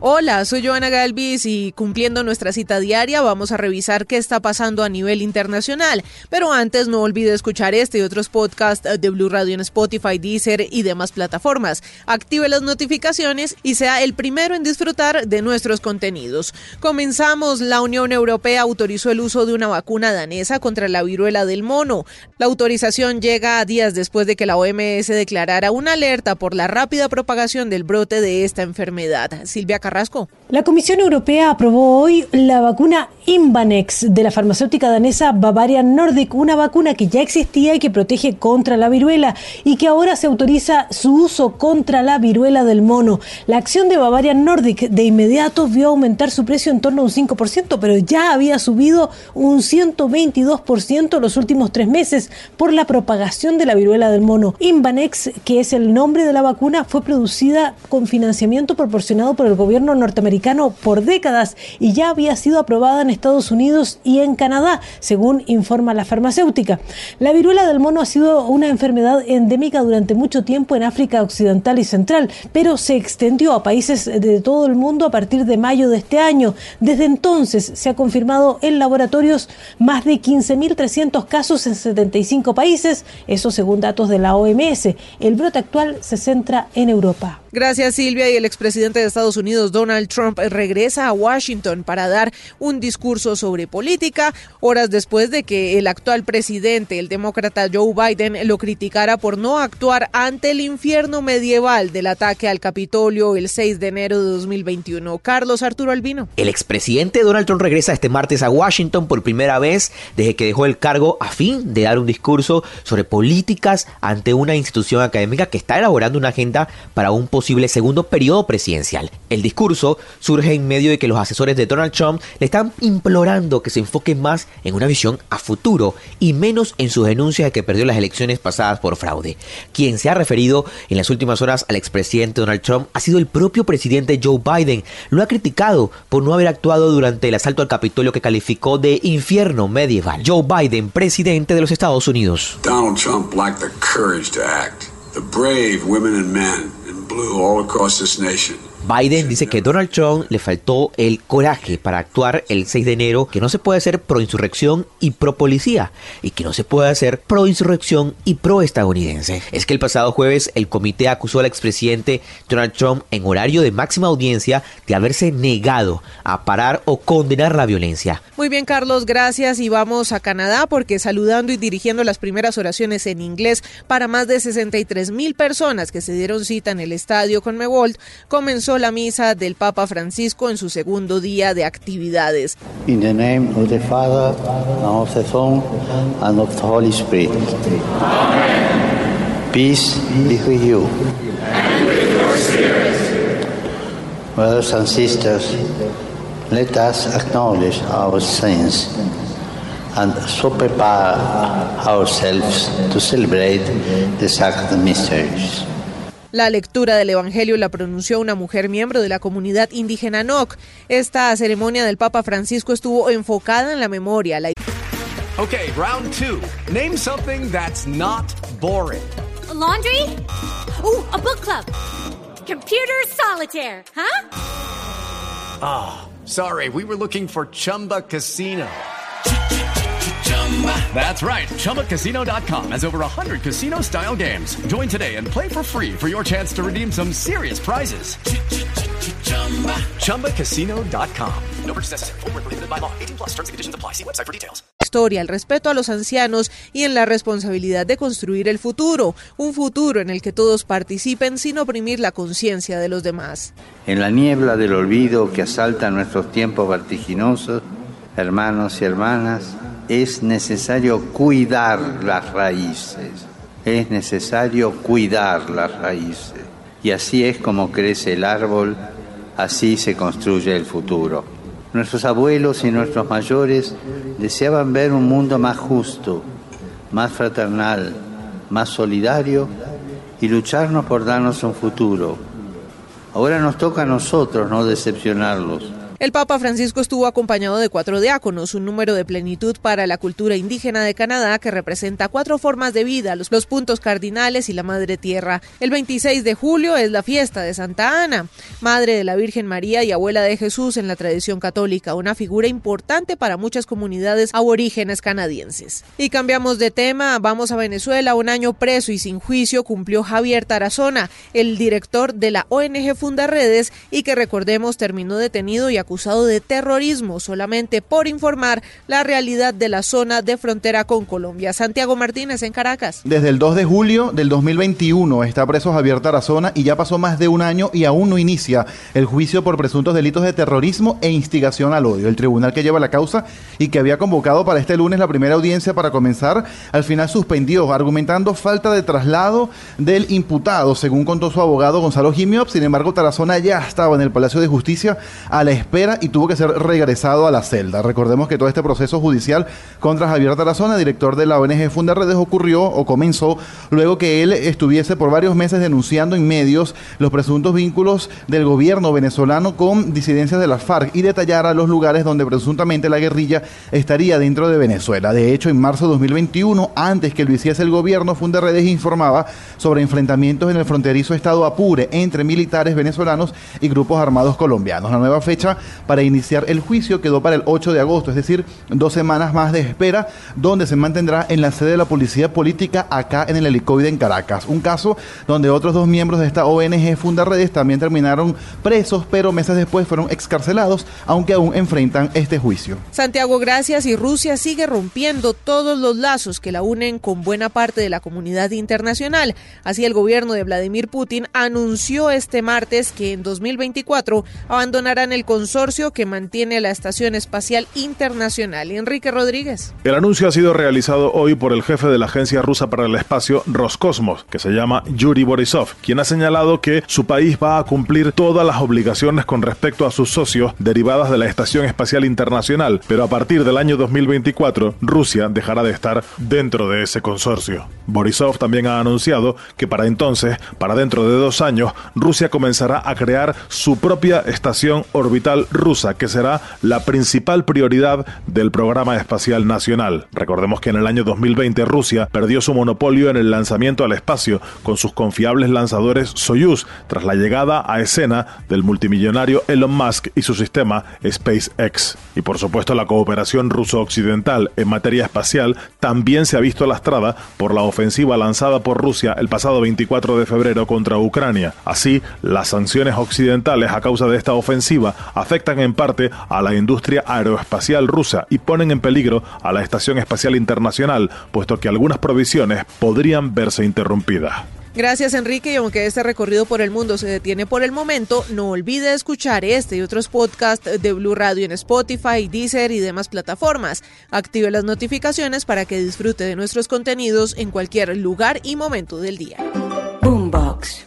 Hola, soy Joana Galvis y cumpliendo nuestra cita diaria vamos a revisar qué está pasando a nivel internacional. Pero antes no olvide escuchar este y otros podcasts de Blue Radio en Spotify, Deezer y demás plataformas. Active las notificaciones y sea el primero en disfrutar de nuestros contenidos. Comenzamos. La Unión Europea autorizó el uso de una vacuna danesa contra la viruela del mono. La autorización llega a días después de que la OMS declarara una alerta por la rápida propagación del brote de esta enfermedad. Silvia Carrasco la Comisión Europea aprobó hoy la vacuna Imvanex de la farmacéutica danesa Bavarian Nordic, una vacuna que ya existía y que protege contra la viruela y que ahora se autoriza su uso contra la viruela del mono. La acción de Bavarian Nordic de inmediato vio aumentar su precio en torno a un 5%, pero ya había subido un 122% los últimos tres meses por la propagación de la viruela del mono. Imvanex, que es el nombre de la vacuna, fue producida con financiamiento proporcionado por el gobierno norteamericano por décadas y ya había sido aprobada en Estados Unidos y en Canadá, según informa la farmacéutica. La viruela del mono ha sido una enfermedad endémica durante mucho tiempo en África Occidental y Central, pero se extendió a países de todo el mundo a partir de mayo de este año. Desde entonces se ha confirmado en laboratorios más de 15.300 casos en 75 países, eso según datos de la OMS. El brote actual se centra en Europa. Gracias Silvia y el expresidente de Estados Unidos Donald Trump regresa a Washington para dar un discurso sobre política horas después de que el actual presidente, el demócrata Joe Biden, lo criticara por no actuar ante el infierno medieval del ataque al Capitolio el 6 de enero de 2021. Carlos Arturo Albino. El expresidente Donald Trump regresa este martes a Washington por primera vez desde que dejó el cargo a fin de dar un discurso sobre políticas ante una institución académica que está elaborando una agenda para un posible segundo periodo presidencial. El discurso surge en medio de que los asesores de Donald Trump le están implorando que se enfoque más en una visión a futuro y menos en sus denuncias de que perdió las elecciones pasadas por fraude. Quien se ha referido en las últimas horas al expresidente Donald Trump ha sido el propio presidente Joe Biden. Lo ha criticado por no haber actuado durante el asalto al Capitolio que calificó de infierno medieval. Joe Biden, presidente de los Estados Unidos. Donald Trump lacked the courage to act. The brave women and men blue all across this nation Biden dice que Donald Trump le faltó el coraje para actuar el 6 de enero, que no se puede hacer pro insurrección y pro policía, y que no se puede hacer pro insurrección y pro estadounidense. Es que el pasado jueves el comité acusó al expresidente Donald Trump en horario de máxima audiencia de haberse negado a parar o condenar la violencia. Muy bien, Carlos, gracias. Y vamos a Canadá porque saludando y dirigiendo las primeras oraciones en inglés para más de 63 mil personas que se dieron cita en el estadio con Mewold, la misa del Papa Francisco en su segundo día de actividades. In the name of the Father, and of the Son, and of the Holy Spirit. Peace be with you. And with your spirit. Brothers and sisters, let us acknowledge our sins and so prepare ourselves to celebrate the sacred mysteries. La lectura del Evangelio la pronunció una mujer miembro de la comunidad indígena Nok. Esta ceremonia del Papa Francisco estuvo enfocada en la memoria. La... Okay, round two. Name something that's not boring. laundry? Ooh, a book club. Computer solitaire, huh? Ah, oh, sorry. We were looking for Chumba Casino. That's right. ChumbaCasino.com has over 100 casino style games. Join today and play for free for your chance to redeem some serious prizes. ChumbaCasino.com. No purchase necessary. Full prohibited by law. 18 plus terms and conditions apply. See website for details. Historia, el respeto a los ancianos y en la responsabilidad de construir el futuro. Un futuro en el que todos participen sin oprimir la conciencia de los demás. En la niebla del olvido que asalta nuestros tiempos vertiginosos, hermanos y hermanas, es necesario cuidar las raíces, es necesario cuidar las raíces. Y así es como crece el árbol, así se construye el futuro. Nuestros abuelos y nuestros mayores deseaban ver un mundo más justo, más fraternal, más solidario y lucharnos por darnos un futuro. Ahora nos toca a nosotros no decepcionarlos el Papa Francisco estuvo acompañado de cuatro diáconos, un número de plenitud para la cultura indígena de Canadá que representa cuatro formas de vida, los, puntos cardinales y la Madre Tierra. El 26 de julio es la fiesta de Santa Ana, Madre de la Virgen María y abuela de Jesús en la tradición católica, una figura importante para muchas comunidades aborígenes canadienses. Y cambiamos de tema, vamos a Venezuela, un año preso y sin juicio cumplió Javier Tarazona, el director de la ONG Fundaredes y que recordemos terminó detenido y acusado de terrorismo solamente por informar la realidad de la zona de frontera con Colombia. Santiago Martínez en Caracas. Desde el 2 de julio del 2021 está preso Javier Tarazona y ya pasó más de un año y aún no inicia el juicio por presuntos delitos de terrorismo e instigación al odio. El tribunal que lleva la causa y que había convocado para este lunes la primera audiencia para comenzar, al final suspendió, argumentando falta de traslado del imputado, según contó su abogado Gonzalo Jimiop. Sin embargo, Tarazona ya estaba en el Palacio de Justicia a la espera y tuvo que ser regresado a la celda. Recordemos que todo este proceso judicial contra Javier Tarazona, director de la ONG Fundaredes, ocurrió o comenzó luego que él estuviese por varios meses denunciando en medios los presuntos vínculos del gobierno venezolano con disidencias de la FARC y detallara los lugares donde presuntamente la guerrilla estaría dentro de Venezuela. De hecho, en marzo de 2021, antes que lo hiciese el gobierno, Fundaredes informaba sobre enfrentamientos en el fronterizo estado Apure entre militares venezolanos y grupos armados colombianos. La nueva fecha para iniciar el juicio quedó para el 8 de agosto, es decir, dos semanas más de espera, donde se mantendrá en la sede de la Policía Política acá en el helicoide en Caracas. Un caso donde otros dos miembros de esta ONG Fundaredes también terminaron presos, pero meses después fueron excarcelados, aunque aún enfrentan este juicio. Santiago, gracias. Y Rusia sigue rompiendo todos los lazos que la unen con buena parte de la comunidad internacional. Así el gobierno de Vladimir Putin anunció este martes que en 2024 abandonarán el consorcio que mantiene la Estación Espacial Internacional. Enrique Rodríguez. El anuncio ha sido realizado hoy por el jefe de la Agencia Rusa para el Espacio, Roscosmos, que se llama Yuri Borisov, quien ha señalado que su país va a cumplir todas las obligaciones con respecto a sus socios derivadas de la Estación Espacial Internacional, pero a partir del año 2024 Rusia dejará de estar dentro de ese consorcio. Borisov también ha anunciado que para entonces, para dentro de dos años, Rusia comenzará a crear su propia estación orbital rusa, que será la principal prioridad del programa espacial nacional. Recordemos que en el año 2020 Rusia perdió su monopolio en el lanzamiento al espacio con sus confiables lanzadores Soyuz tras la llegada a escena del multimillonario Elon Musk y su sistema SpaceX. Y por supuesto la cooperación ruso-occidental en materia espacial también se ha visto lastrada por la ofensiva lanzada por Rusia el pasado 24 de febrero contra Ucrania. Así, las sanciones occidentales a causa de esta ofensiva afectan en parte a la industria aeroespacial rusa y ponen en peligro a la Estación Espacial Internacional, puesto que algunas provisiones podrían verse interrumpidas. Gracias Enrique y aunque este recorrido por el mundo se detiene por el momento, no olvide escuchar este y otros podcasts de Blue Radio en Spotify, Deezer y demás plataformas. Active las notificaciones para que disfrute de nuestros contenidos en cualquier lugar y momento del día. Boombox.